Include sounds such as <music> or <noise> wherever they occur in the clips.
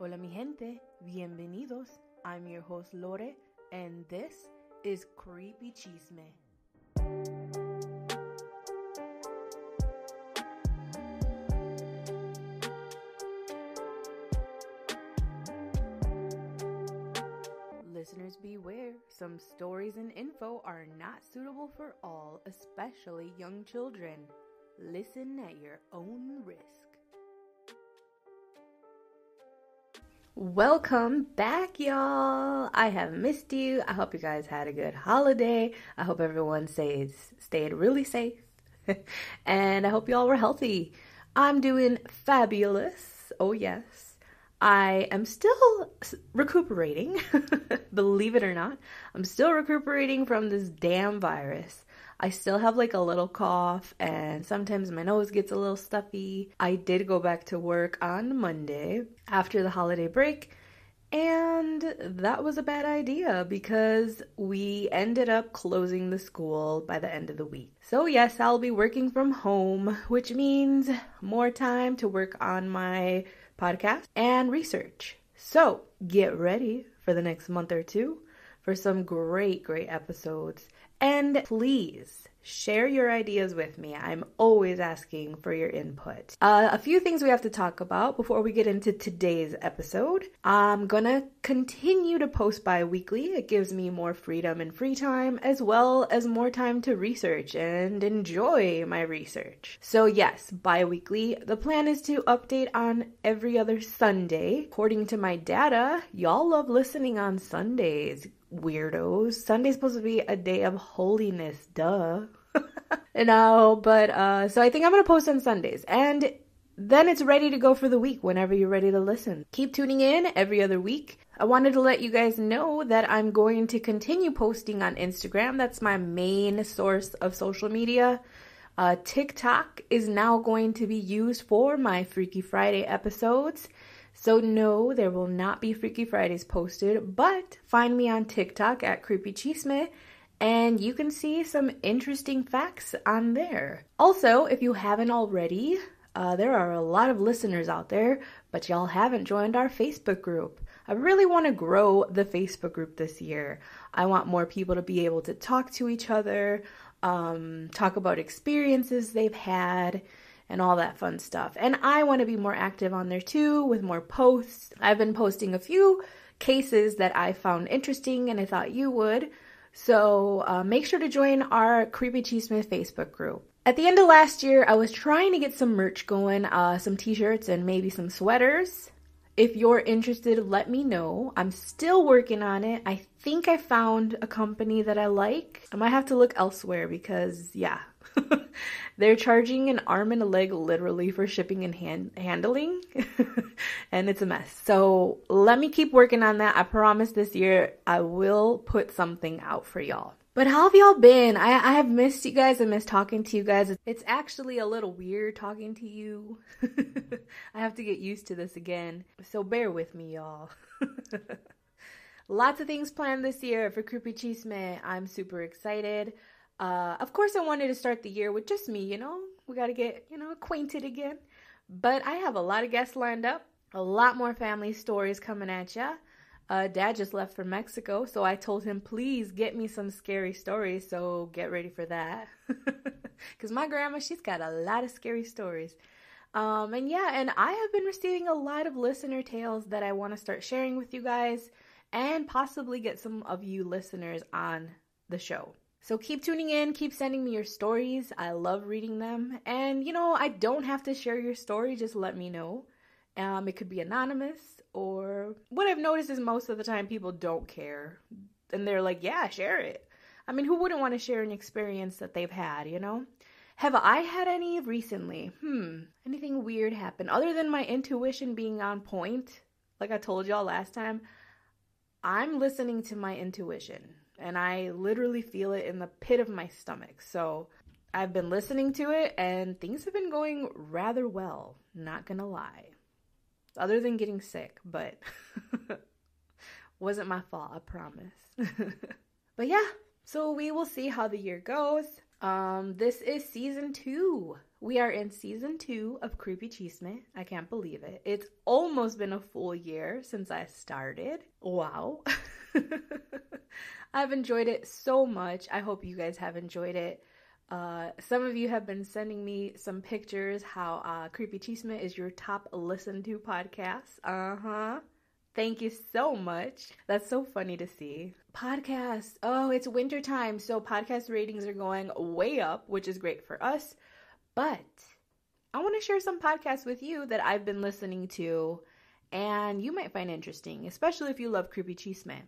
Hola mi gente, bienvenidos. I'm your host Lore, and this is Creepy Chisme. Listeners beware, some stories and info are not suitable for all, especially young children. Listen at your own risk. Welcome back, y'all. I have missed you. I hope you guys had a good holiday. I hope everyone stays stayed really safe. <laughs> and I hope y'all were healthy. I'm doing fabulous. Oh yes. I am still recuperating. <laughs> Believe it or not, I'm still recuperating from this damn virus. I still have like a little cough and sometimes my nose gets a little stuffy. I did go back to work on Monday after the holiday break. And that was a bad idea because we ended up closing the school by the end of the week. So, yes, I'll be working from home, which means more time to work on my podcast and research. So, get ready for the next month or two for some great, great episodes. And please share your ideas with me. I'm always asking for your input. Uh, a few things we have to talk about before we get into today's episode. I'm gonna continue to post bi weekly. It gives me more freedom and free time, as well as more time to research and enjoy my research. So, yes, bi weekly. The plan is to update on every other Sunday. According to my data, y'all love listening on Sundays weirdos. Sunday's supposed to be a day of holiness, duh. <laughs> no, but uh so I think I'm gonna post on Sundays and then it's ready to go for the week whenever you're ready to listen. Keep tuning in every other week. I wanted to let you guys know that I'm going to continue posting on Instagram. That's my main source of social media. Uh, TikTok is now going to be used for my Freaky Friday episodes. So, no, there will not be Freaky Fridays posted, but find me on TikTok at Creepy Chisme and you can see some interesting facts on there. Also, if you haven't already, uh, there are a lot of listeners out there, but y'all haven't joined our Facebook group. I really want to grow the Facebook group this year. I want more people to be able to talk to each other, um, talk about experiences they've had, and all that fun stuff. And I want to be more active on there too with more posts. I've been posting a few cases that I found interesting and I thought you would. So uh, make sure to join our Creepy Chisme Facebook group. At the end of last year, I was trying to get some merch going, uh, some t shirts and maybe some sweaters. If you're interested, let me know. I'm still working on it. I think I found a company that I like. I might have to look elsewhere because, yeah, <laughs> they're charging an arm and a leg literally for shipping and hand- handling, <laughs> and it's a mess. So let me keep working on that. I promise this year I will put something out for y'all. But how have y'all been? I, I have missed you guys. I miss talking to you guys. It's actually a little weird talking to you. <laughs> I have to get used to this again. So bear with me, y'all. <laughs> Lots of things planned this year for Creepy Chisme. I'm super excited. Uh, of course, I wanted to start the year with just me, you know? We got to get, you know, acquainted again. But I have a lot of guests lined up, a lot more family stories coming at ya. Uh, Dad just left for Mexico, so I told him, please get me some scary stories, so get ready for that. <laughs> Because my grandma, she's got a lot of scary stories. Um, and yeah, and I have been receiving a lot of listener tales that I want to start sharing with you guys and possibly get some of you listeners on the show. So keep tuning in, keep sending me your stories. I love reading them. And you know, I don't have to share your story, just let me know. Um, it could be anonymous, or what I've noticed is most of the time people don't care. And they're like, yeah, share it. I mean, who wouldn't want to share an experience that they've had, you know? Have I had any recently? Hmm, anything weird happen other than my intuition being on point? Like I told y'all last time, I'm listening to my intuition and I literally feel it in the pit of my stomach. So I've been listening to it and things have been going rather well, not gonna lie. Other than getting sick, but <laughs> wasn't my fault, I promise. <laughs> but yeah, so we will see how the year goes. Um, this is season two. We are in season two of Creepy Chisme. I can't believe it. It's almost been a full year since I started. Wow. <laughs> I've enjoyed it so much. I hope you guys have enjoyed it. Uh, some of you have been sending me some pictures how uh, Creepy Chisme is your top listened to podcast. Uh huh. Thank you so much. That's so funny to see. Podcasts. Oh, it's wintertime, so podcast ratings are going way up, which is great for us. But I want to share some podcasts with you that I've been listening to and you might find interesting, especially if you love creepy chisme.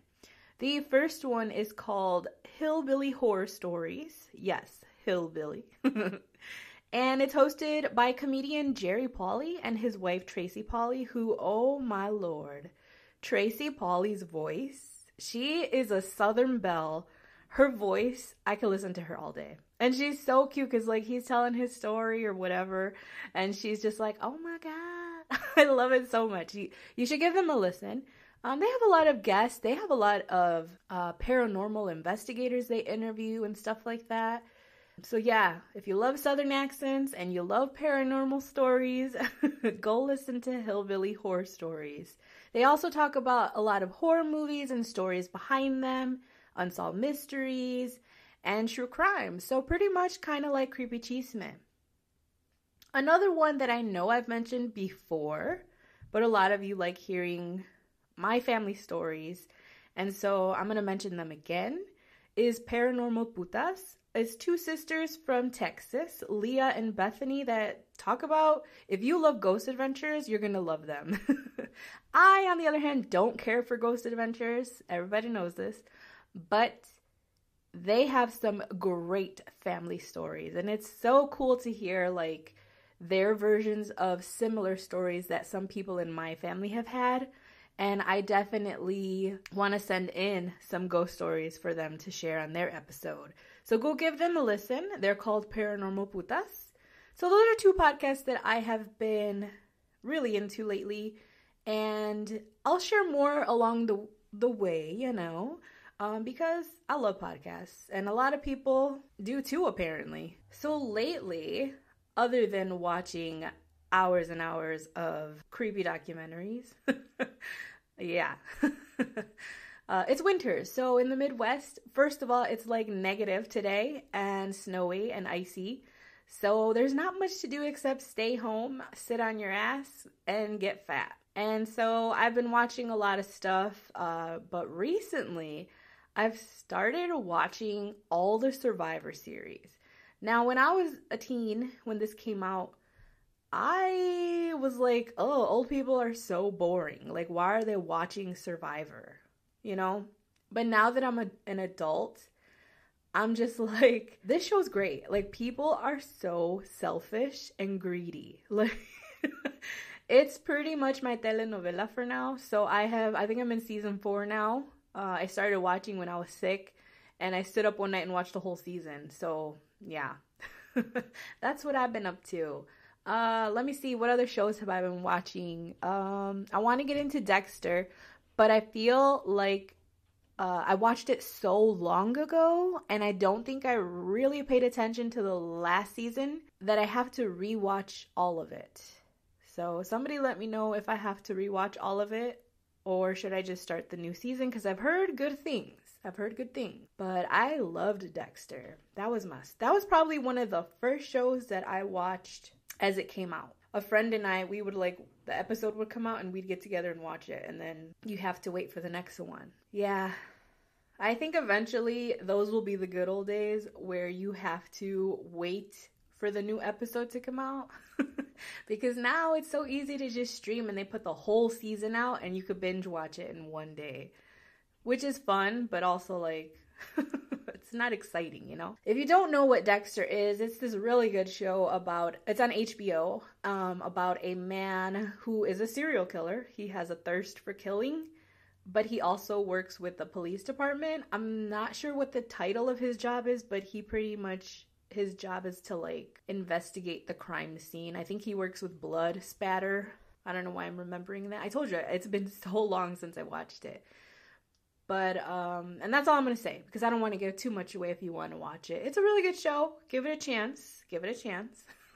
The first one is called Hillbilly Horror Stories. Yes, Hillbilly. <laughs> and it's hosted by comedian Jerry Pauly and his wife Tracy Pauly, who, oh my lord, Tracy Pauly's voice. She is a Southern belle. Her voice, I could listen to her all day. And she's so cute because, like, he's telling his story or whatever. And she's just like, oh my God. <laughs> I love it so much. You, you should give them a listen. Um, they have a lot of guests. They have a lot of uh, paranormal investigators they interview and stuff like that. So, yeah, if you love Southern accents and you love paranormal stories, <laughs> go listen to Hillbilly Horror Stories. They also talk about a lot of horror movies and stories behind them, unsolved mysteries, and true crime. So, pretty much kind of like Creepy Chisme. Another one that I know I've mentioned before, but a lot of you like hearing my family stories, and so I'm going to mention them again, is Paranormal Putas. It's two sisters from Texas, Leah and Bethany, that talk about if you love ghost adventures, you're to love them. <laughs> I, on the other hand, don't care for ghost adventures. Everybody knows this. But they have some great family stories, and it's so cool to hear, like, their versions of similar stories that some people in my family have had. And I definitely want to send in some ghost stories for them to share on their episode. So go give them a listen. They're called Paranormal Putas. So those are two podcasts that I have been really into lately. And I'll share more along the, the way, you know, um, because I love podcasts. And a lot of people do too, apparently. So lately, other than watching hours and hours of creepy documentaries. <laughs> yeah. <laughs> uh, it's winter, so in the Midwest, first of all, it's like negative today and snowy and icy. So there's not much to do except stay home, sit on your ass, and get fat. And so I've been watching a lot of stuff, uh, but recently I've started watching all the Survivor series. Now, when I was a teen, when this came out, I was like, oh, old people are so boring. Like, why are they watching Survivor? You know? But now that I'm a, an adult, I'm just <laughs> like, this show's great. Like, people are so selfish and greedy. <laughs> Like, it's pretty much my telenovela for now. So I have, I think I'm in season four now. Uh, I started watching when I was sick, and I stood up one night and watched the whole season. So yeah, <laughs> that's what I've been up to. Uh, let me see what other shows have I been watching. Um, I want to get into Dexter, but I feel like uh, I watched it so long ago, and I don't think I really paid attention to the last season that I have to rewatch all of it. So somebody let me know if I have to rewatch all of it or should I just start the new season because I've heard good things. I've heard good things. But I loved Dexter. That was must. That was probably one of the first shows that I watched as it came out. A friend and I, we would like the episode would come out and we'd get together and watch it and then you have to wait for the next one. Yeah. I think eventually those will be the good old days where you have to wait for the new episode to come out <laughs> because now it's so easy to just stream and they put the whole season out and you could binge watch it in one day which is fun but also like <laughs> it's not exciting you know if you don't know what dexter is it's this really good show about it's on hbo um, about a man who is a serial killer he has a thirst for killing but he also works with the police department i'm not sure what the title of his job is but he pretty much his job is to like investigate the crime scene. I think he works with blood spatter. I don't know why I'm remembering that. I told you it's been <laughs> so long since I watched it. But um and that's all I'm to say because I don't want to give too much away if you want to watch it. It's a really good show. Give it a chance. Give it a chance. <laughs>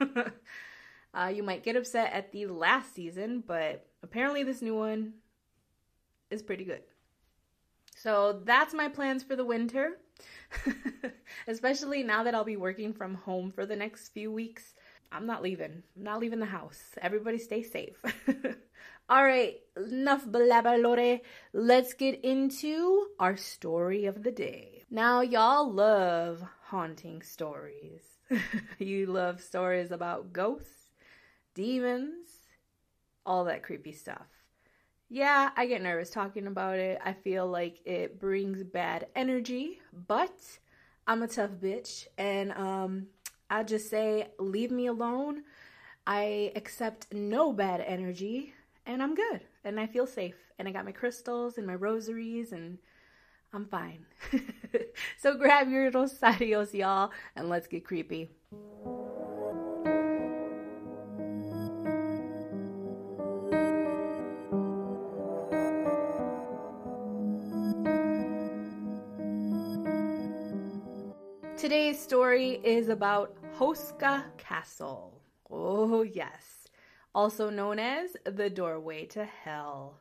uh, you might get upset at the last season, but apparently this new one is pretty good. So that's my plans for the winter. <laughs> Especially now that I'll be working from home for the next few weeks. I'm not leaving. I'm not leaving the house. Everybody stay safe. <laughs> All right, enough blabberlore. Let's get into our story of the day. Now, y'all love haunting stories. <laughs> you love stories about ghosts, demons, all that creepy stuff. Yeah, I get nervous talking about it. I feel like it brings bad energy, but I'm a tough bitch and um I just say leave me alone. I accept no bad energy and I'm good and I feel safe and I got my crystals and my rosaries and I'm fine. <laughs> so grab your rosarios, y'all, and let's get creepy. Today's story is about Houska Castle. Oh, yes. Also known as the doorway to hell.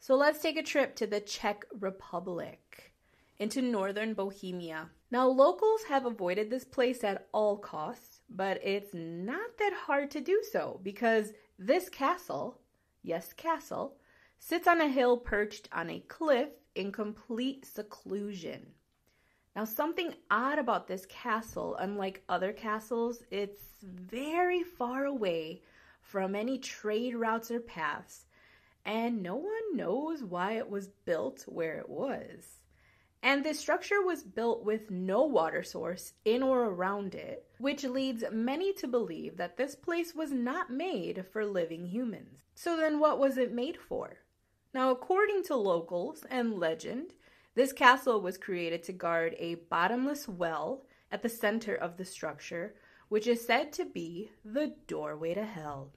So let's take a trip to the Czech Republic into northern Bohemia. Now, locals have avoided this place at all costs, but it's not that hard to do so because this castle, yes, castle, sits on a hill perched on a cliff in complete seclusion. Now, something odd about this castle, unlike other castles, it's very far away from any trade routes or paths, and no one knows why it was built where it was. And this structure was built with no water source in or around it, which leads many to believe that this place was not made for living humans. So then, what was it made for? Now, according to locals and legend, this castle was created to guard a bottomless well at the center of the structure, which is said to be the doorway to hell.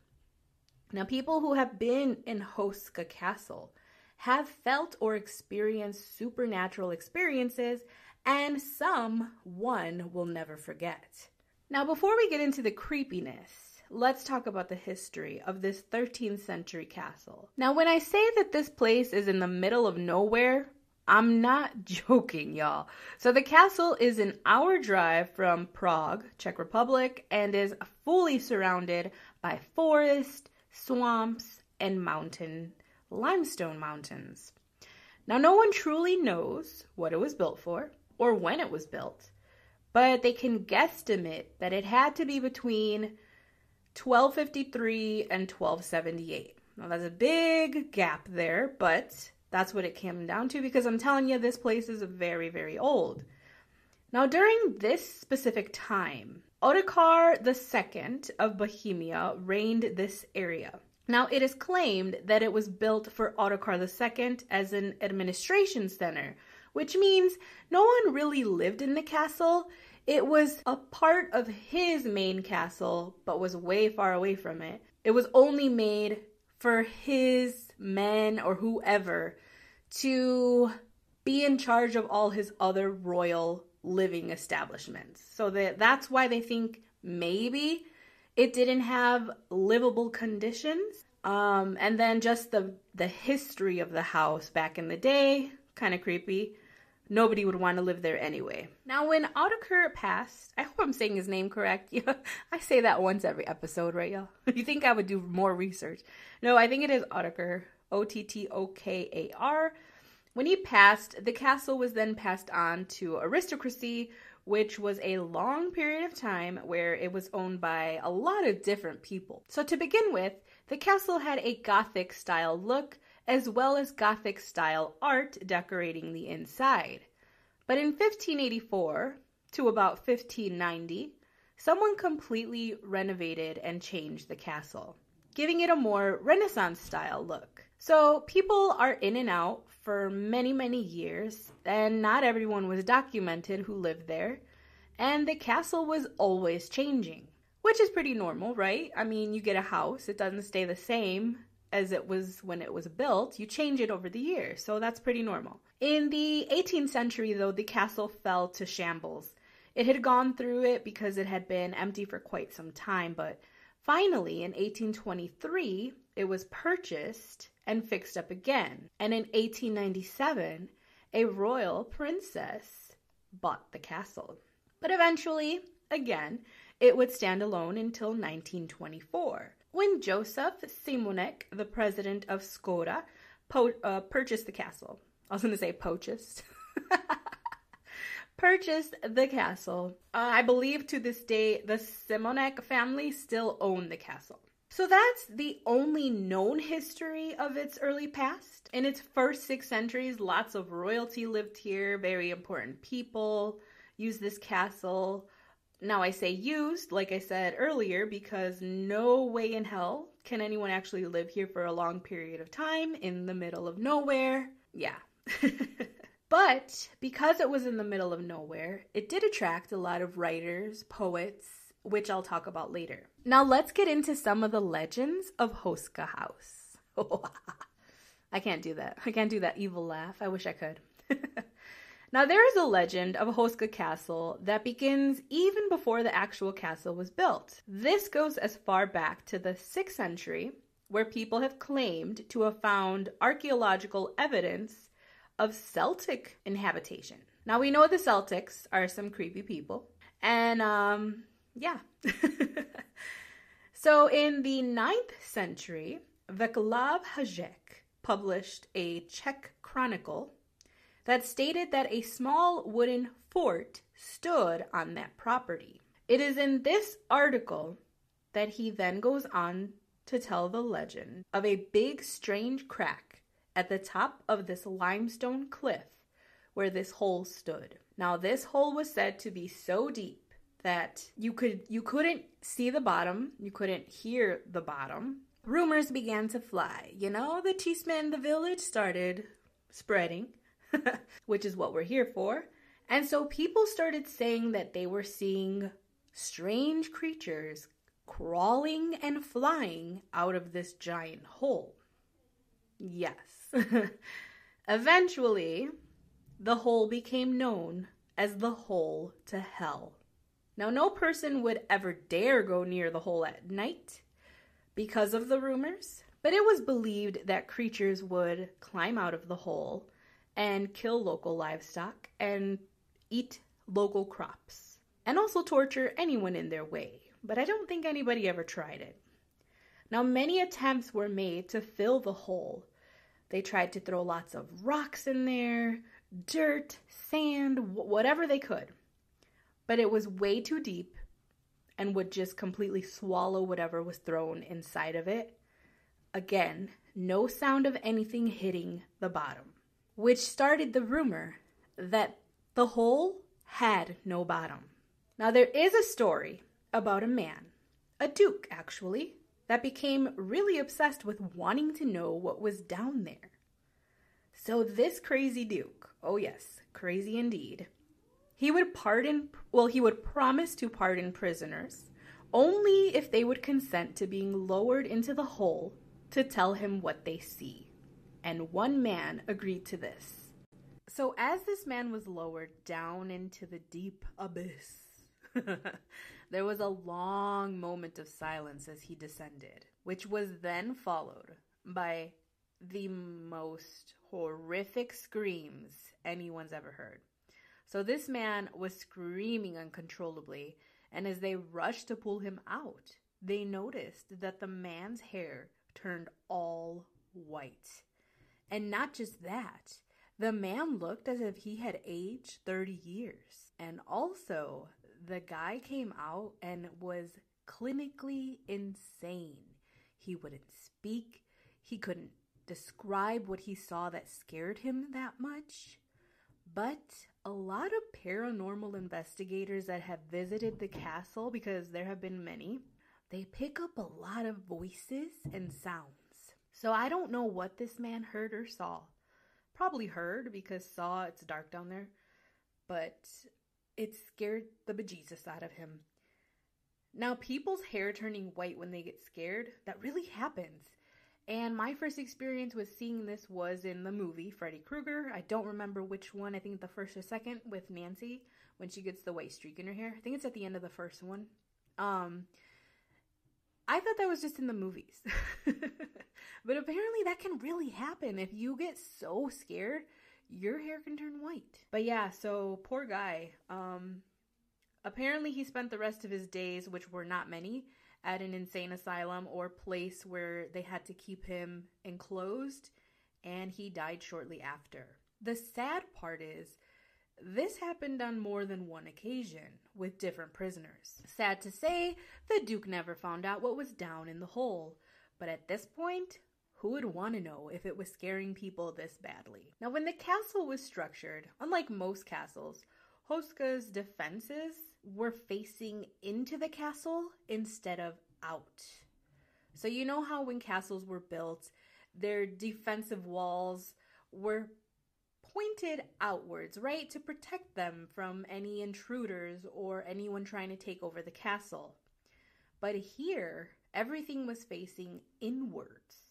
Now, people who have been in Houska Castle have felt or experienced supernatural experiences, and some one will never forget. Now, before we get into the creepiness, let's talk about the history of this 13th century castle. Now, when I say that this place is in the middle of nowhere, I'm not <laughs> joking, y'all. So the castle is an hour drive from Prague, Czech Republic, and is fully surrounded by forest, swamps, and mountain limestone mountains. Now, no one truly knows what it was built for or when it was built, but they can guesstimate that it had to be between 1253 and 1278. Now, that's a big gap there, but that's what it came down to because I'm telling you, this place is very, very old. Now, during this specific time, Ottokar II of Bohemia reigned this area. Now, it is claimed that it was built for Ottokar II as an administration center, which means no one really lived in the castle. It was a part of his main castle, but was way far away from it. It was only made for his men or whoever to be in charge of all his other royal living establishments. So that that's why they think maybe it didn't have livable conditions. Um, and then just the the history of the house back in the day, kind of creepy. Nobody would want to live there anyway. Now, when Ottokar passed, I hope I'm saying his name correct. Yeah, <laughs> I say that once every episode, right, y'all? <laughs> you think I would do more research? No, I think it is Ottokar. O T T O K A R. When he passed, the castle was then passed on to aristocracy, which was a long period of time where it was owned by a lot of different people. So, to begin with, the castle had a Gothic style look as well as Gothic style art decorating the inside. But in 1584 to about 1590, someone completely renovated and changed the castle, giving it a more Renaissance style look. So people are in and out for many, many years, and not everyone was documented who lived there, and the castle was always changing, which is pretty normal, right? I mean, you get a house, it doesn't stay the same as it was when it was built, you change it over the years, so that's pretty normal. In the 18th century, though, the castle fell to shambles. It had gone through it because it had been empty for quite some time, but finally in 1823 it was purchased and fixed up again. And in 1897, a royal princess bought the castle. But eventually, again, it would stand alone until 1924, when Joseph Simonek, the president of Skoda, po- uh, purchased the castle. I was going to say purchased. <laughs> purchased the castle. Uh, I believe to this day, the Simonek family still own the castle. So that's the only known history of its early past. In its first six centuries, lots of royalty lived here, very important people used this castle. Now, I say used, like I said earlier, because no way in hell can anyone actually live here for a long period of time in the middle of nowhere. Yeah. <laughs> but because it was in the middle of nowhere, it did attract a lot of writers, poets, which I'll talk about later. Now let's get into some of the legends of Houska House. <laughs> I can't do that. I can't do that evil laugh. I wish I could. <laughs> now there is a legend of Houska Castle that begins even before the actual castle was built. This goes as far back to the 6th century, where people have claimed to have found archaeological evidence of Celtic inhabitation. Now we know the Celtics are some creepy people, and um, yeah. <laughs> so in the ninth century, Vaclav Hajek published a Czech chronicle that stated that a small wooden fort stood on that property. It is in this article that he then goes on to tell the legend of a big strange crack at the top of this limestone cliff where this hole stood. Now, this hole was said to be so deep that you could you couldn't see the bottom, you couldn't hear the bottom. Rumors began to fly. You know, the chisme in the village started spreading, <laughs> which is what we're here for. And so people started saying that they were seeing strange creatures crawling and flying out of this giant hole. Yes. <laughs> Eventually, the hole became known as the hole to hell. Now, no person would ever dare go near the hole at night because of the rumors, but it was believed that creatures would climb out of the hole and kill local livestock and eat local crops, and also torture anyone in their way. But I don't think anybody ever tried it. Now, many attempts were made to fill the hole. They tried to throw lots of rocks in there, dirt, sand, whatever they could but it was way too deep and would just completely swallow whatever was thrown inside of it. Again, no sound of anything hitting the bottom, which started the rumor that the hole had no bottom. Now, there is a story about a man, a duke actually, that became really obsessed with wanting to know what was down there. So, this crazy duke, oh yes, crazy indeed, he would pardon, well, he would promise to pardon prisoners only if they would consent to being lowered into the hole to tell him what they see. And one man agreed to this. So, as this man was lowered down into the deep abyss, <laughs> there was a long moment of silence as he descended, which was then followed by the most horrific screams anyone's ever heard. So this man was screaming uncontrollably, and as they rushed to pull him out, they noticed that the man's hair turned all white. And not just that, the man looked as if he had aged 30 years. And also, the guy came out and was clinically insane. He wouldn't speak, he couldn't describe what he saw that scared him that much. But a lot of paranormal investigators that have visited the castle, because there have been many, they pick up a lot of voices and sounds. So I don't know what this man heard or saw. Probably heard because saw it's dark down there, but it scared the bejesus out of him. Now, people's hair turning white when they get scared, that really happens. And my first experience with seeing this was in the movie Freddy Krueger. I don't remember which one, I think the first or second with Nancy, when she gets the white streak in her hair. I think it's at the end of the first one. Um, I thought that was just in the movies. <laughs> but apparently that can really happen. If you get so scared, your hair can turn white. But yeah, so poor guy. Um apparently he spent the rest of his days, which were not many, at an insane asylum or place where they had to keep him enclosed, and he died shortly after. The sad part is this happened on more than one occasion with different prisoners. Sad to say, the Duke never found out what was down in the hole, but at this point, who would want to know if it was scaring people this badly? Now, when the castle was structured, unlike most castles, Houska's defenses were facing into the castle instead of out. So, you know how when castles were built, their defensive walls were pointed outwards, right? To protect them from any intruders or anyone trying to take over the castle. But here, everything was facing inwards.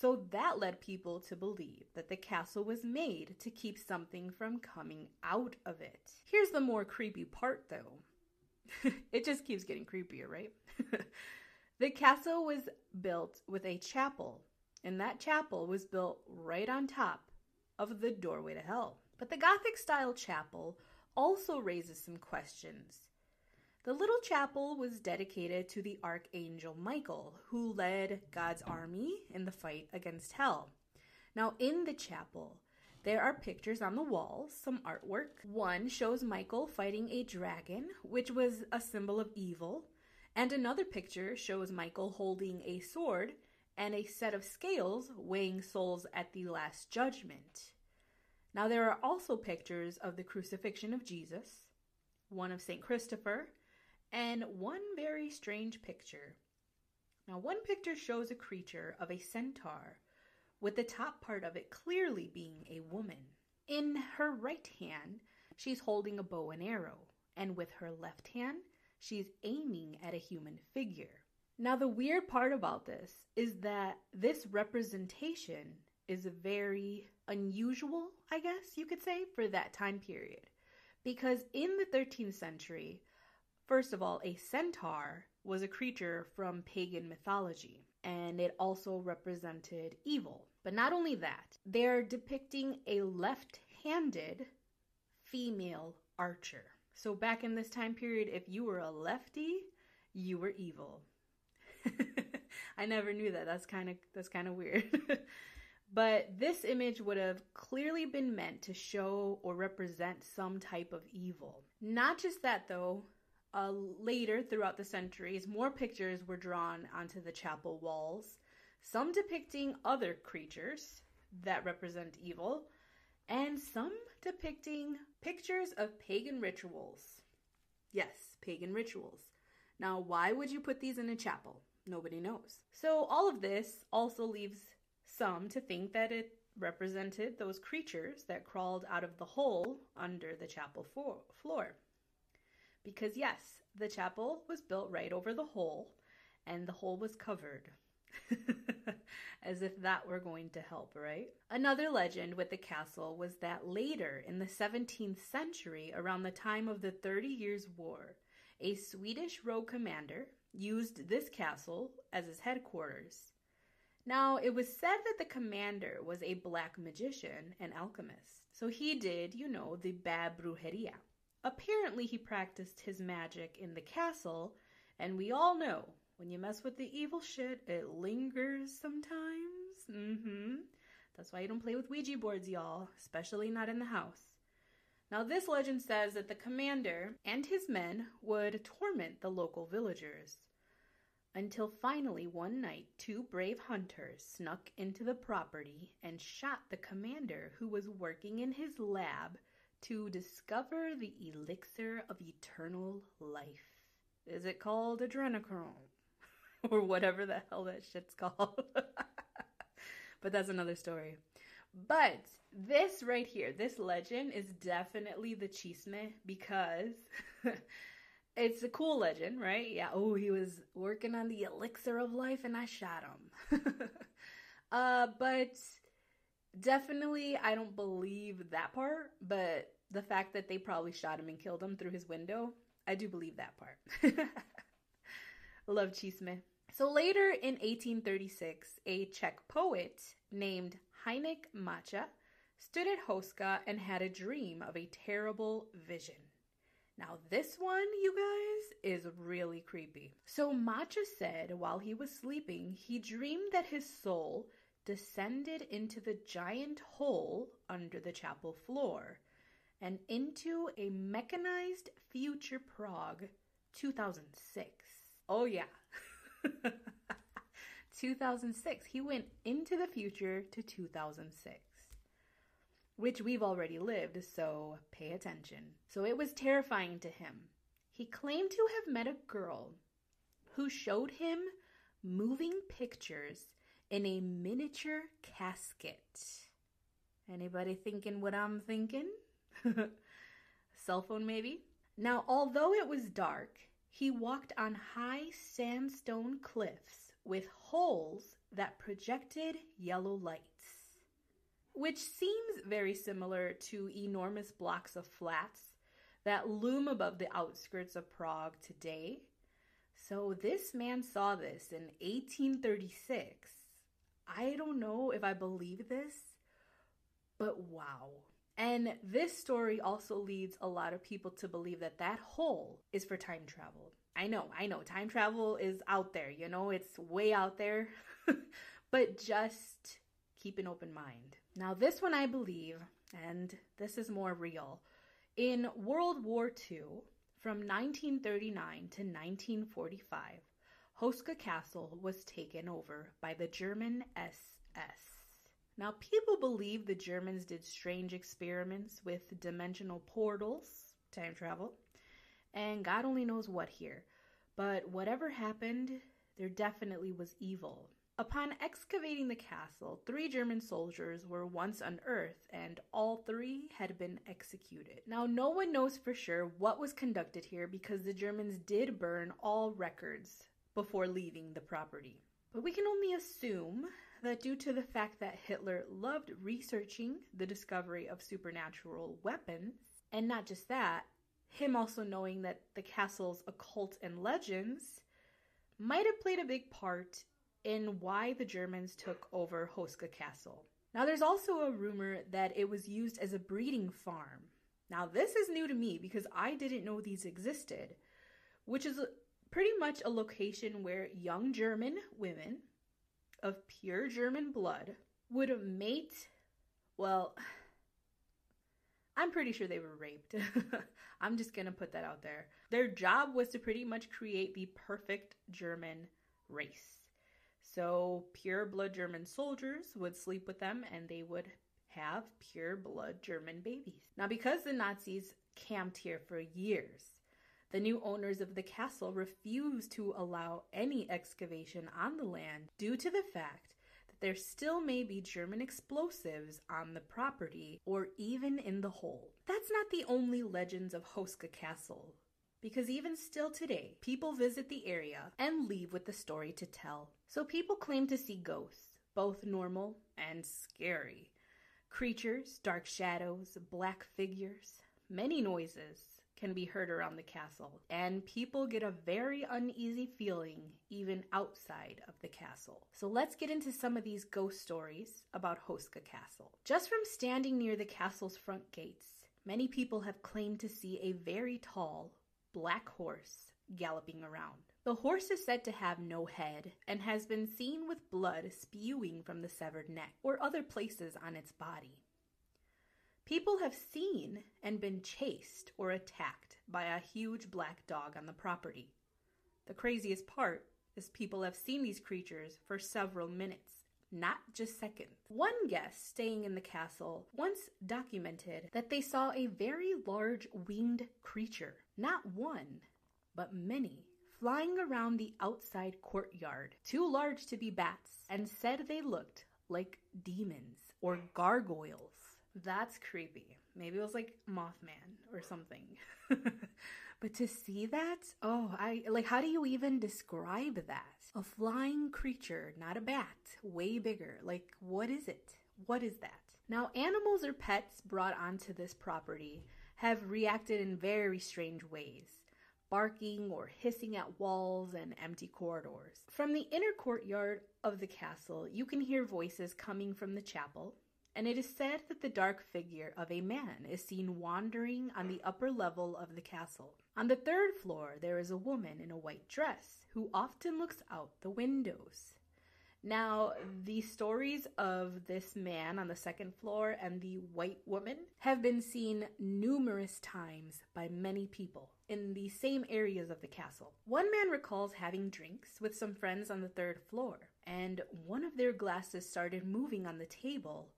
So that led people to believe that the castle was made to keep something from coming out of it. Here's the more creepy part though. <laughs> it just keeps getting creepier, right? <laughs> the castle was built with a chapel, and that chapel was built right on top of the doorway to hell. But the Gothic style chapel also raises some questions. The little chapel was dedicated to the Archangel Michael, who led God's army in the fight against hell. Now, in the chapel, there are pictures on the walls, some artwork. One shows Michael fighting a dragon, which was a symbol of evil, and another picture shows Michael holding a sword and a set of scales weighing souls at the Last Judgment. Now, there are also pictures of the crucifixion of Jesus, one of St. Christopher, and one very strange picture. Now, one picture shows a creature of a centaur, with the top part of it clearly being a woman. In her right hand, she's holding a bow and arrow, and with her left hand, she's aiming at a human figure. Now, the weird part about this is that this representation is very unusual, I guess you could say, for that time period. Because in the 13th century, First of all, a centaur was a creature from pagan mythology, and it also represented evil. But not only that, they're depicting a left handed female archer. So back in this time period, if you were a lefty, you were evil. <laughs> I never knew that. That's kind of that's kind of weird. <laughs> but this image would have clearly been meant to show or represent some type of evil. Not just that though, uh, later, throughout the centuries, more pictures were drawn onto the chapel walls, some depicting other creatures that represent evil, and some depicting pictures of pagan rituals. Yes, pagan rituals. Now, why would you put these in a chapel? Nobody knows. So, all of this also leaves some to think that it represented those creatures that crawled out of the hole under the chapel floor. Because, yes, the chapel was built right over the hole, and the hole was covered. <laughs> As if that were going to help, right? Another legend with the castle was that later in the 17th century, around the time of the Thirty Years' War, a Swedish rogue commander used this castle as his headquarters. Now, it was said that the commander was a black magician and alchemist, so he did, you know, the bad brujeria. Apparently, he practiced his magic in the castle, and we all know when you mess with the evil shit, it lingers sometimes. Mm hmm. That's why you don't play with Ouija boards, y'all, especially not in the house. Now, this legend says that the commander and his men would torment the local villagers. Until finally, one night, two brave hunters snuck into the property and shot the commander who was working in his lab to discover the elixir of eternal life. Is it called adrenochrome? <laughs> or whatever the hell that shit's called. <laughs> but that's another story. But this right here, this legend is definitely the chisme because <laughs> it's a cool legend, right? Yeah, oh, he was working on the elixir of life and I shot him. uh, but definitely I don't believe that part, but the fact that they probably shot him and killed him through his window, I do believe that part. <laughs> Love Chisme. So later in 1836, a Czech poet named Heinrich Macha stood at Houska and had a dream of a terrible vision. Now, this one, you guys, is really creepy. So, Macha said while he was sleeping, he dreamed that his soul descended into the giant hole under the chapel floor and into a mechanized future Prague 2006. Oh, yeah. <laughs> 2006. He went into the future to 2006 which we've already lived, so pay attention. So it was terrifying to him. He claimed to have met a girl who showed him moving pictures in a miniature casket. Anybody thinking what I'm thinking? <laughs> Cell phone, maybe? Now, although it was dark, he walked on high sandstone cliffs with holes that projected yellow lights which seems very similar to enormous blocks of flats that loom above the outskirts of Prague today. So this man saw this in 1836. I don't know if I believe this, but wow. And this story also leads a lot of people to believe that that hole is for time travel. I know, I know, time travel is out there, you know, it's way out there. <laughs> but just keep an open mind. Now, this one I believe, and this is more real. In World War II, from 1939 to 1945, Houska Castle was taken over by the German SS. Now, people believe the Germans did strange experiments with dimensional portals, time travel, and God only knows what here. But whatever happened, there definitely was evil Upon excavating the castle, three German soldiers were once unearthed, and all three had been executed. Now, no one knows for sure what was conducted here because the Germans did burn all records before leaving the property. But we can only assume that due to the fact that Hitler loved researching the discovery of supernatural weapons, and not just that, him also knowing that the castle's occult and legends might have played a big part in why the Germans took over Houska Castle. Now, there's also a rumor that it was used as a breeding farm. Now, this is new to me because I didn't know these existed, which is pretty much a location where young German women of pure German blood would mate. Well, I'm pretty sure they were raped. <laughs> I'm just gonna put that out there. Their job was to pretty much create the perfect German race. So pure blood German soldiers would sleep with them and they would have pure blood German babies. Now, because the Nazis camped here for years, the new owners of the castle refused to allow any excavation on the land due to the fact that there still may be German explosives on the property or even in the hole. That's not the only legends of Houska Castle because even still today, people visit the area and leave with the story to tell. So people claim to see ghosts, both normal and scary. Creatures, dark shadows, black figures, many noises can be heard around the castle, and people get a very uneasy feeling even outside of the castle. So let's get into some of these ghost stories about Houska Castle. Just from standing near the castle's front gates, many people have claimed to see a very tall, black horse galloping around. The horse is said to have no head and has been seen with blood spewing from the severed neck or other places on its body. People have seen and been chased or attacked by a huge black dog on the property. The craziest part is people have seen these creatures for several minutes not just seconds. One guest staying in the castle once documented that they saw a very large winged creature, not one, but many, flying around the outside courtyard, too large to be bats, and said they looked like demons or gargoyles. That's creepy. Maybe it was like Mothman or something. <laughs> but to see that, oh, I like how do you even describe that? A flying creature, not a bat, way bigger. Like what is it? What is that? Now, animals or pets brought onto this property have reacted in very strange ways, barking or hissing at walls and empty corridors. From the inner courtyard of the castle, you can hear voices coming from the chapel, and it is said that the dark figure of a man is seen wandering on the upper level of the castle. On the third floor, there is a woman in a white dress who often looks out the windows. Now, the stories of this man on the second floor and the white woman have been seen numerous times by many people in the same areas of the castle. One man recalls having drinks with some friends on the third floor, and one of their glasses started moving on the table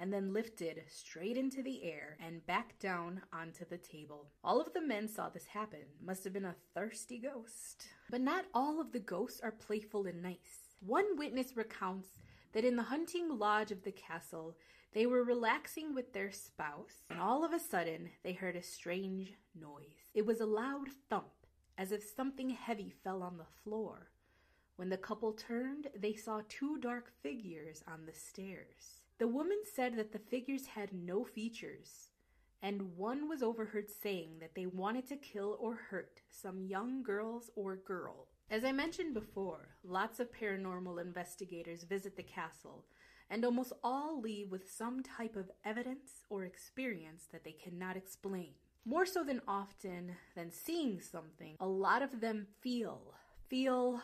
and then lifted straight into the air and back down onto the table. All of the men saw this happen. Must have been a thirsty ghost. But not all of the ghosts are playful and nice. One witness recounts that in the hunting lodge of the castle, they were relaxing with their spouse, and all of a sudden they heard a strange noise. It was a loud thump, as if something heavy fell on the floor. When the couple turned, they saw two dark figures on the stairs. The woman said that the figures had no features, and one was overheard saying that they wanted to kill or hurt some young girls or girl. As I mentioned before, lots of paranormal investigators visit the castle, and almost all leave with some type of evidence or experience that they cannot explain. More so than often than seeing something, a lot of them feel, feel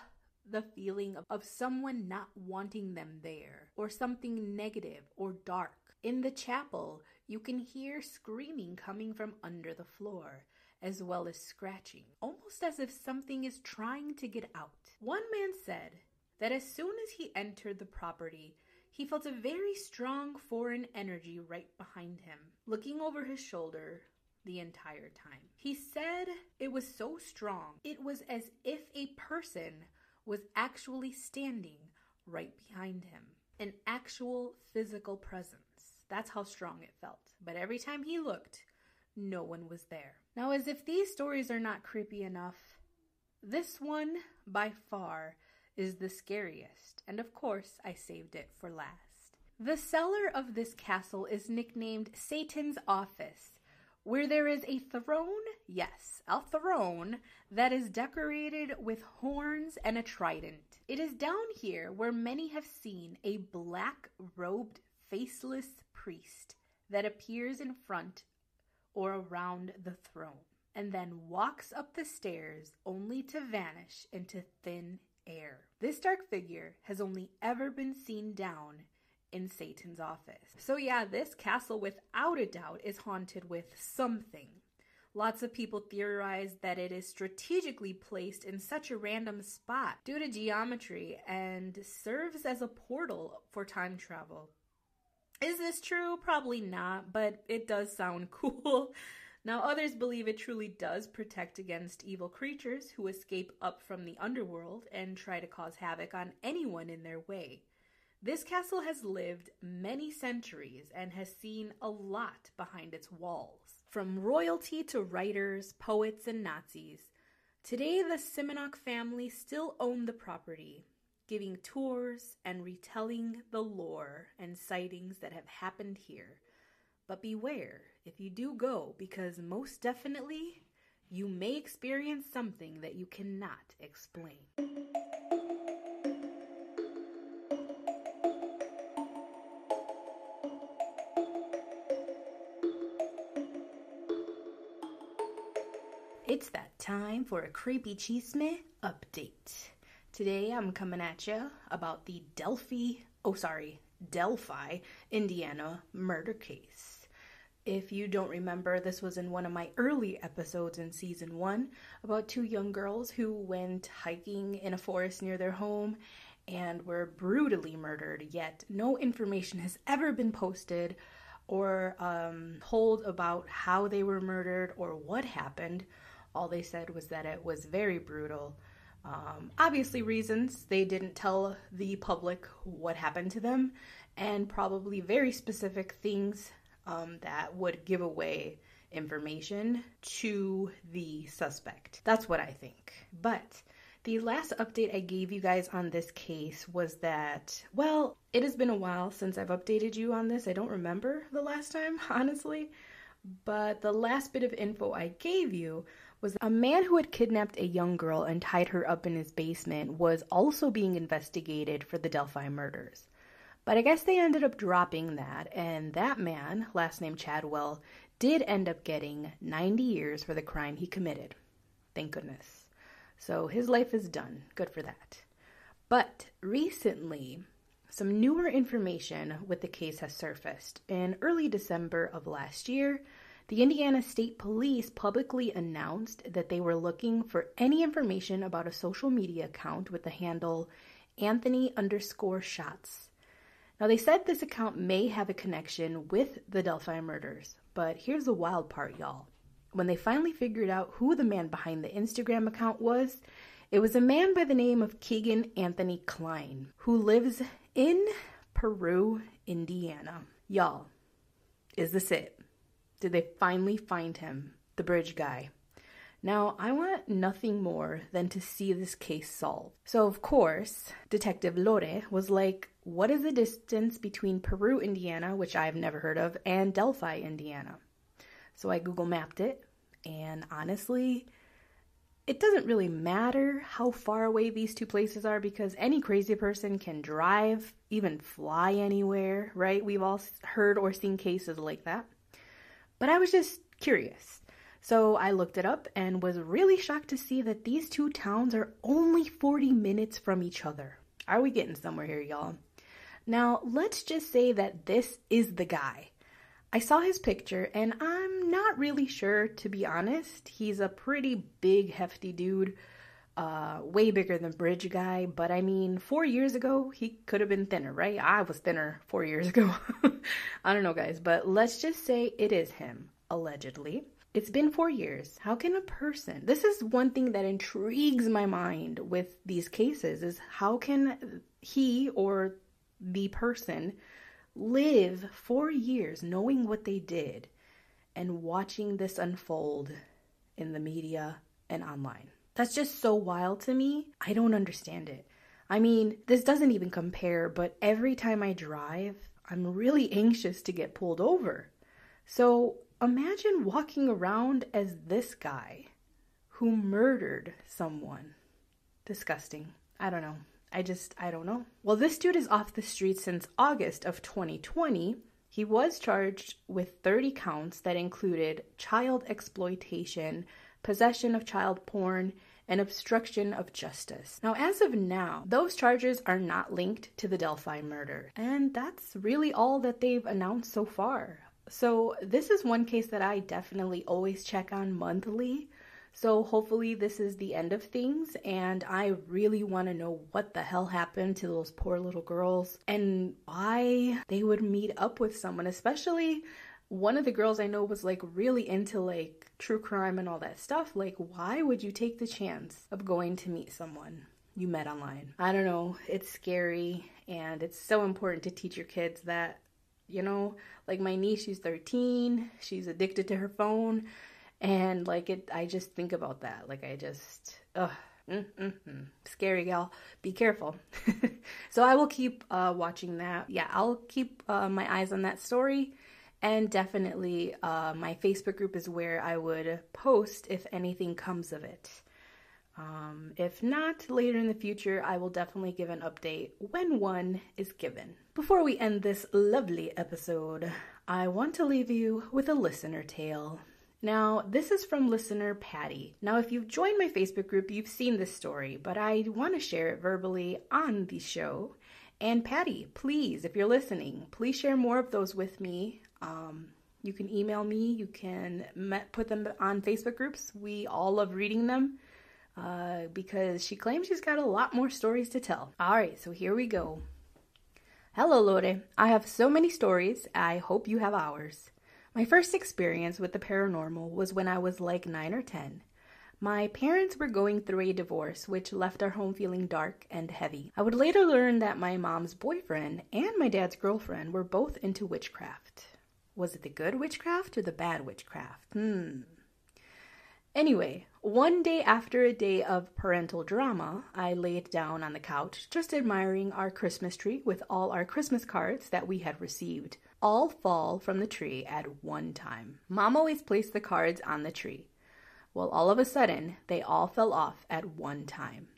the feeling of, of someone not wanting them there, or something negative or dark. In the chapel, you can hear screaming coming from under the floor, as well as scratching, almost as if something is trying to get out. One man said that as soon as he entered the property, he felt a very strong foreign energy right behind him, looking over his shoulder the entire time. He said it was so strong, it was as if a person was actually standing right behind him. An actual physical presence. That's how strong it felt. But every time he looked, no one was there. Now, as if these stories are not creepy enough, this one, by far, is the scariest, and of course, I saved it for last. The cellar of this castle is nicknamed Satan's Office where there is a throne, yes, a throne that is decorated with horns and a trident. It is down here where many have seen a black robed, faceless priest that appears in front or around the throne and then walks up the stairs only to vanish into thin air. This dark figure has only ever been seen down in Satan's office. So, yeah, this castle without a doubt is haunted with something. Lots of people theorize that it is strategically placed in such a random spot due to geometry and serves as a portal for time travel. Is this true? Probably not, but it does sound <laughs> cool. Now, others believe it truly does protect against evil creatures who escape up from the underworld and try to cause havoc on anyone in their way. This castle has lived many centuries and has seen a lot behind its walls. From royalty to writers, poets, and Nazis, today the Simonek family still own the property, giving tours and retelling the lore and sightings that have happened here. But beware if you do go, because most definitely you may experience something that you cannot explain. It's that time for a creepy chisme update. Today I'm coming at you about the Delphi, oh sorry, Delphi, Indiana murder case. If you don't remember, this was in one of my early episodes in season one about two young girls who went hiking in a forest near their home and were brutally murdered, yet no information has ever been posted or um, told about how they were murdered or what happened all they said was that it was very brutal. Um, obviously, reasons they didn't tell the public what happened to them, and probably very specific things um, that would give away information to the suspect. That's what I think. But the last update I gave you guys on this case was that, well, it has been a while since I've updated you on this. I don't remember the last time, <laughs> honestly. but the last bit of info I gave you was a man who had kidnapped a young girl and tied her up in his basement was also being investigated for the Delphi murders. But I guess they ended up dropping that, and that man, last name Chadwell, did end up getting 90 years for the crime he committed. Thank goodness. So his life is done. Good for that. But recently, some newer information with the case has surfaced. In early December of last year, the Indiana State Police publicly announced that they were looking for any information about a social media account with the handle Anthony underscore shots. Now, they said this account may have a connection with the Delphi murders, but here's the wild part, y'all. When they finally figured out who the man behind the Instagram account was, it was a man by the name of Keegan Anthony Kline, who lives in Peru, Indiana. Y'all, is this it? Did they finally find him, the bridge guy? Now, I want nothing more than to see this case solved. So, of course, Detective Lore was like, What is the distance between Peru, Indiana, which I've never heard of, and Delphi, Indiana? So I Google mapped it, and honestly, it doesn't really matter how far away these two places are because any crazy person can drive, even fly anywhere, right? We've all heard or seen cases like that. But I was just curious. So I looked it up and was really shocked to see that these two towns are only 40 minutes from each other. Are we getting somewhere here, y'all? Now, let's just say that this is the guy. I saw his picture and I'm not really sure, to be honest. He's a pretty big, hefty dude, uh, way bigger than Bridge Guy, but I mean, four years ago, he could have been thinner, right? I was thinner four years ago. <laughs> I don't know, guys, but let's just say it is him, allegedly. It's been four years. How can a person, this is one thing that intrigues my mind with these cases, is how can he or the person live four years knowing what they did and watching this unfold in the media and online. That's just so wild to me. I don't understand it. I mean, this doesn't even compare, but every time I drive, I'm really anxious to get pulled over. So imagine walking around as this guy who murdered someone. Disgusting. I don't know. I just, I don't know. Well, this dude is off the street since August of 2020. He was charged with 30 counts that included child exploitation, possession of child porn, and obstruction of justice. Now, as of now, those charges are not linked to the Delphi murder, and that's really all that they've announced so far. So, this is one case that I definitely always check on monthly so hopefully this is the end of things and I really want to know what the hell happened to those poor little girls and why they would meet up with someone, especially one of the girls I know was like really into like true crime and all that stuff. Like why would you take the chance of going to meet someone you met online? I don't know, it's scary and it's so important to teach your kids that you know, like my niece, she's 13, she's addicted to her phone and like it i just think about that like i just ugh. Scary gal. Be careful. <laughs> so I will keep uh, watching that. Yeah, I'll keep uh, my eyes on that story. And definitely, uh, my Facebook group is where I would post if anything comes of it. Um, if not, later in the future, I will definitely give an update when one is given. Before we end this lovely episode, I want to leave you with a listener tale. Now, this is from listener Patty. Now, if you've joined my Facebook group, you've seen this story, but I want to share it verbally on the show. And Patty, please, if you're listening, please share more of those with me. Um, you can email me, you can put them on Facebook groups. We all love reading them uh, because she claims she's got a lot more stories to tell. All right, so here we go. Hello, Lore. I have so many stories. I hope you have ours. My first experience with the paranormal was when I was like 9 or 10. My parents were going through a divorce, which left our home feeling dark and heavy. I would later learn that my mom's boyfriend and my dad's girlfriend were both into witchcraft. Was it the good witchcraft or the bad witchcraft? Hmm. Anyway, one day after a day of parental drama, I laid down on the couch, just admiring our Christmas tree with all our Christmas cards that we had received. all fall from the tree at one time. Mom always placed the cards on the tree. Well, all of a sudden, they all fell off at one time.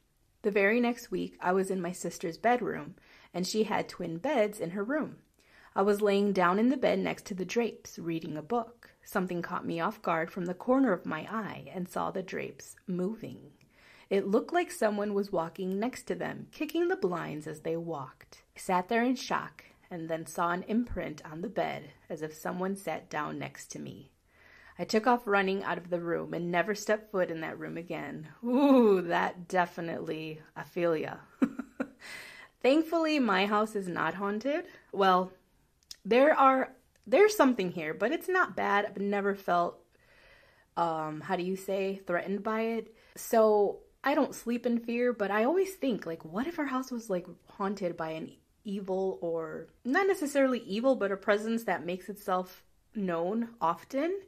The very next week, I was in my sister's bedroom, and she had twin beds in her room. I was laying down in the bed next to the drapes, reading a book. Something caught me off guard from the corner of my eye and saw the drapes moving. It looked like someone was walking next to them, kicking the blinds as they walked. I sat there in shock and then saw an imprint on the bed as if someone sat down next to me. I took off running out of the room and never stepped foot in that room again. Ooh, that definitely, ya. <laughs> Thankfully, my house is not haunted. Well, there are there's something here, but it's not bad. I've never felt um how do you say threatened by it. So I don't sleep in fear, but I always think like what if our house was like haunted by an evil or not necessarily evil, but a presence that makes itself known often?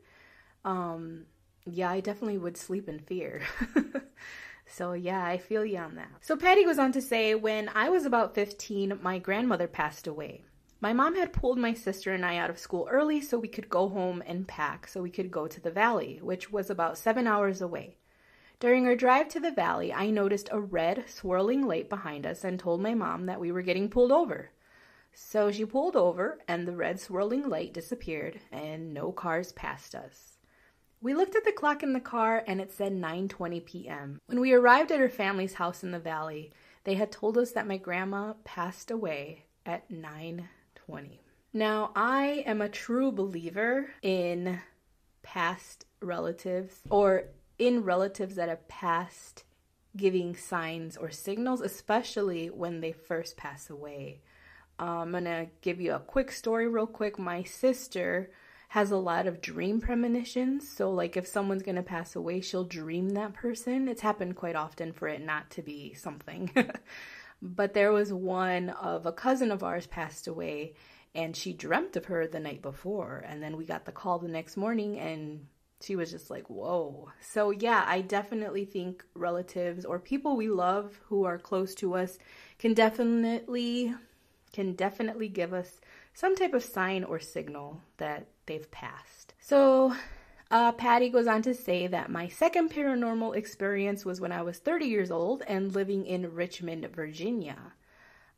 Um yeah, I definitely would sleep in fear. <laughs> so yeah, I feel you on that. So Patty goes on to say when I was about 15, my grandmother passed away. My mom had pulled my sister and I out of school early so we could go home and pack so we could go to the valley, which was about seven hours away. During our drive to the valley, I noticed a red, swirling light behind us and told my mom that we were getting pulled over. So she pulled over, and the red, swirling light disappeared, and no cars passed us. We looked at the clock in the car and it said 9:20 p.m. When we arrived at her family's house in the valley, they had told us that my grandma passed away at 9 20. Now, I am a true believer in past relatives or in relatives that have passed giving signs or signals, especially when they first pass away. Um, I'm gonna give you a quick story, real quick. My sister has a lot of dream premonitions. So, like, if someone's gonna pass away, she'll dream that person. It's happened quite often for it not to be something. <laughs> But there was one of a cousin of ours passed away and she dreamt of her the night before. And then we got the call the next morning and she was just like, whoa. So, yeah, I definitely think relatives or people we love who are close to us can definitely can definitely give us some type of sign or signal that they've passed. So, uh, Patty goes on to say that my second paranormal experience was when I was 30 years old and living in Richmond, Virginia.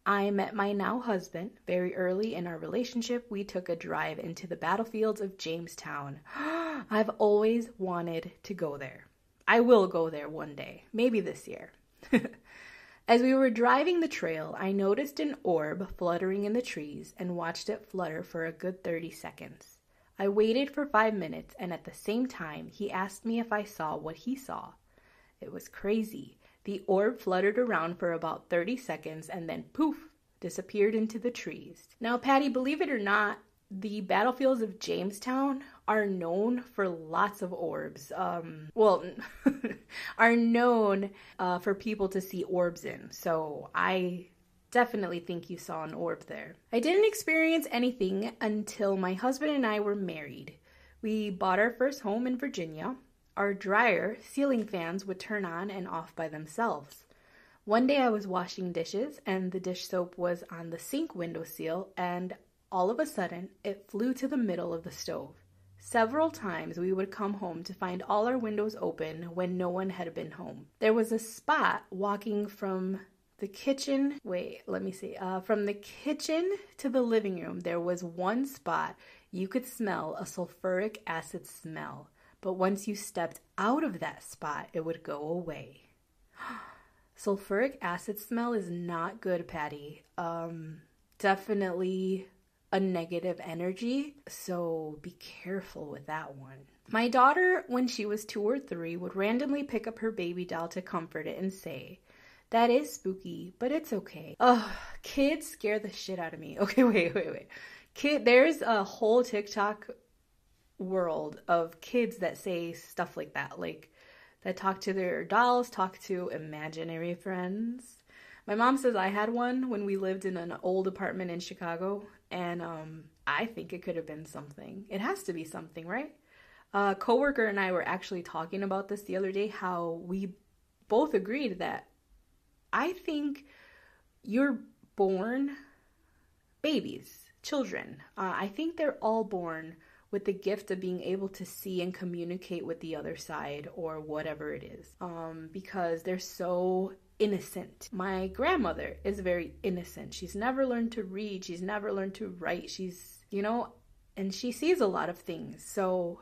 I met my now husband very early in our relationship. We took a drive into the battlefields of Jamestown. <gasps> I've always wanted to go there. I will go there one day, maybe this year. <laughs> As we were driving the trail, I noticed an orb fluttering in the trees and watched it flutter for a good 30 seconds. I waited for five minutes, and at the same time, he asked me if I saw what he saw. It was crazy. The orb fluttered around for about 30 seconds and then poof, disappeared into the trees. Now, Patty, believe it or not, the battlefields of Jamestown are known for lots of orbs. Um, well, <laughs> are known uh, for people to see orbs in. So I definitely think you saw an orb there. I didn't experience anything until my husband and I were married. We bought our first home in Virginia. Our dryer ceiling fans would turn on and off by themselves. One day I was washing dishes and the dish soap was on the sink windowsill and all of a sudden it flew to the middle of the stove. Several times we would come home to find all our windows open when no one had been home. There was a spot walking from the kitchen, wait, let me see. Uh, from the kitchen to the living room, there was one spot you could smell a sulfuric acid smell. But once you stepped out of that spot, it would go away. <gasps> sulfuric acid smell is not good, Patty. Um, definitely a negative energy, so be careful with that one. My daughter, when she was two or three, would randomly pick up her baby doll to comfort it and say, that is spooky, but it's okay. Ugh, kids scare the shit out of me. <laughs> Okay, wait, wait, wait. Kid, there's a whole TikTok world of kids that say stuff like that, like that talk to their dolls, talk to imaginary friends. My mom says I had one when we lived in an old apartment in Chicago, and um, I think it could have been something. It has to be something, right? A coworker and I were actually talking about this the other day. How we both agreed that I think you're born babies. children. Uh, I think they're all born with the gift of being able to see and communicate with the other side or whatever it is um, because they're so innocent. My grandmother is very innocent. She's never learned to read, she's never learned to write. She's, you know, and she sees a lot of things. So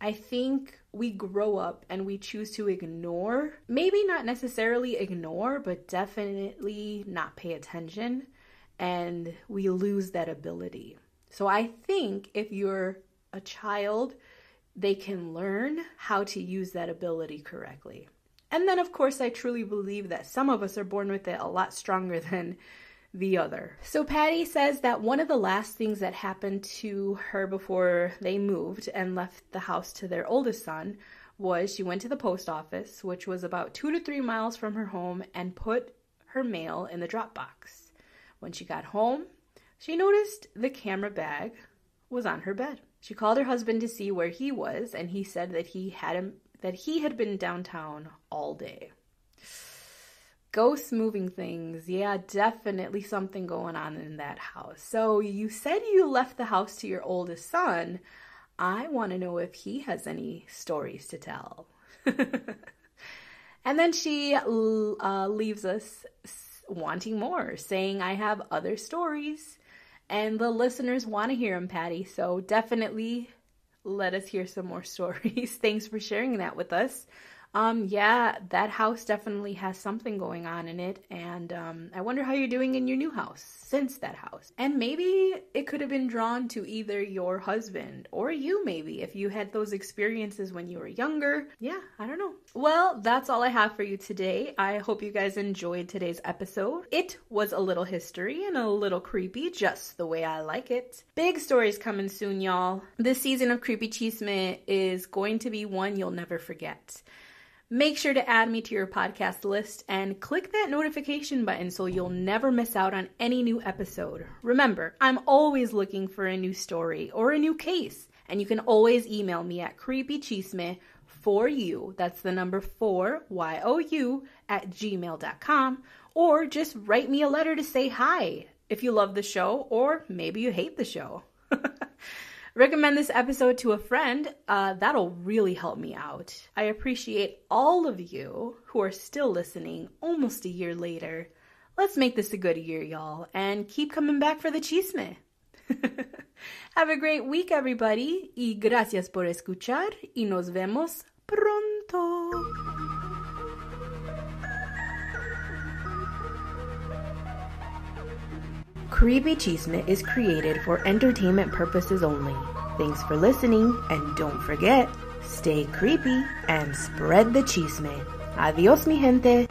I think we grow up and we choose to ignore, maybe not necessarily ignore, but definitely not pay attention, and we lose that ability. So I think if you're a child, they can learn how to use that ability correctly. And then, of course, I truly believe that some of us are born with it a lot stronger <laughs> than the other. So, Patty says that one of the last things that happened to her before they moved and left the house to their oldest son was she went to the post office, which was about two to three miles from her home, and put her mail in the drop box. When she got home, she noticed the camera bag was on her bed. She called her husband to see where he was, and he said that he had that he had been downtown all day. Ghosts moving things. Yeah, definitely something going on in that house. So you said you left the house to your oldest son. I want to know if he has any stories to tell. <laughs> and then she uh, leaves us wanting more, saying, I have other stories. And the listeners want to hear them, Patty. So definitely let us hear some more <laughs> stories. Thanks for sharing that with us. Um, yeah, that house definitely has something going on in it, and um, I wonder how you're doing in your new house since that house. And maybe it could have been drawn to either your husband or you, maybe, if you had those experiences when you were younger. Yeah, I don't know. Well, that's all I have for you today. I hope you guys enjoyed today's episode. It was a little history and a little creepy, just the way I like it. Big stories coming soon, y'all. This season of Creepy Chisme is going to be one you'll never forget. Make sure to add me to your podcast list and click that notification button so you'll never miss out on any new episode. Remember, I'm always looking for a new story or a new case, and you can always email me at creepychisme for you. That's the number four, Y O U, at gmail.com, or just write me a letter to say hi if you love the show or maybe you hate the show. <laughs> Recommend this episode to a friend. Uh, that'll really help me out. I appreciate all of you who are still listening almost a year later. Let's make this a good year, y'all, and keep coming back for the chisme. <laughs> Have a great week, everybody, y gracias por escuchar, y nos vemos pronto. Creepy Chisme is created for entertainment purposes only. Thanks for listening, and don't forget, stay creepy and spread the chisme. Adios, mi gente.